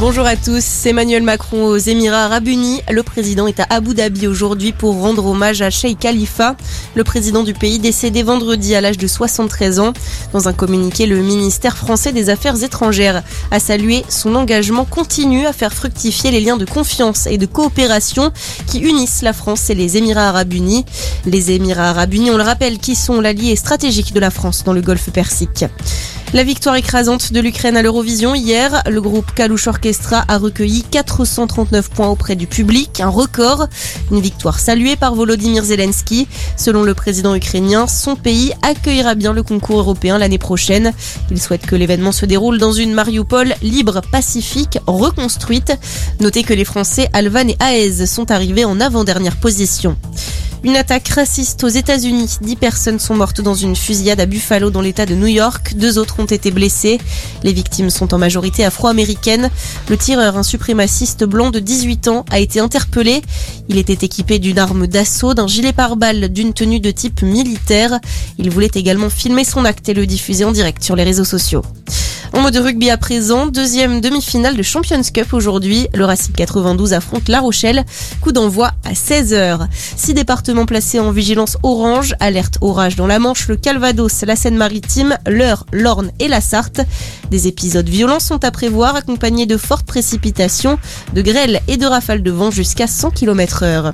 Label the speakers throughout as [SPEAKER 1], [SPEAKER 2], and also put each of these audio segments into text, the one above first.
[SPEAKER 1] Bonjour à tous. Emmanuel Macron aux Émirats Arabes Unis. Le président est à Abu Dhabi aujourd'hui pour rendre hommage à Sheikh Khalifa, le président du pays décédé vendredi à l'âge de 73 ans. Dans un communiqué, le ministère français des Affaires étrangères a salué son engagement continu à faire fructifier les liens de confiance et de coopération qui unissent la France et les Émirats Arabes Unis. Les Émirats Arabes Unis, on le rappelle, qui sont l'allié stratégique de la France dans le Golfe Persique. La victoire écrasante de l'Ukraine à l'Eurovision hier, le groupe Kalush Orchestra a recueilli 439 points auprès du public, un record, une victoire saluée par Volodymyr Zelensky. Selon le président ukrainien, son pays accueillera bien le concours européen l'année prochaine. Il souhaite que l'événement se déroule dans une Mariupol libre, pacifique, reconstruite. Notez que les Français Alvan et Aez sont arrivés en avant-dernière position. Une attaque raciste aux États-Unis. Dix personnes sont mortes dans une fusillade à Buffalo dans l'État de New York. Deux autres ont été blessées. Les victimes sont en majorité afro-américaines. Le tireur, un suprémaciste blanc de 18 ans, a été interpellé. Il était équipé d'une arme d'assaut, d'un gilet pare-balles, d'une tenue de type militaire. Il voulait également filmer son acte et le diffuser en direct sur les réseaux sociaux. En mode rugby à présent, deuxième demi-finale de Champions Cup aujourd'hui. Le Racing 92 affronte La Rochelle. Coup d'envoi à 16h. Six départements placés en vigilance orange. Alerte orage dans la Manche, le Calvados, la Seine-Maritime, l'Eure, l'Orne et la Sarthe. Des épisodes violents sont à prévoir accompagnés de fortes précipitations, de grêles et de rafales de vent jusqu'à 100 km heure.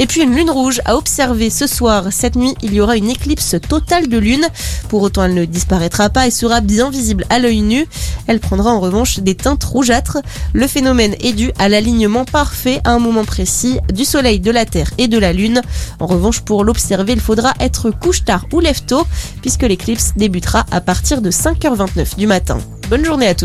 [SPEAKER 1] Et puis une lune rouge à observer ce soir. Cette nuit, il y aura une éclipse totale de lune. Pour autant, elle ne disparaîtra pas et sera bien visible à l'œil nu. Elle prendra en revanche des teintes rougeâtres. Le phénomène est dû à l'alignement parfait à un moment précis du Soleil, de la Terre et de la Lune. En revanche, pour l'observer, il faudra être couche-tard ou lève-tôt puisque l'éclipse débutera à partir de 5h29 du matin. Bonne journée à tous.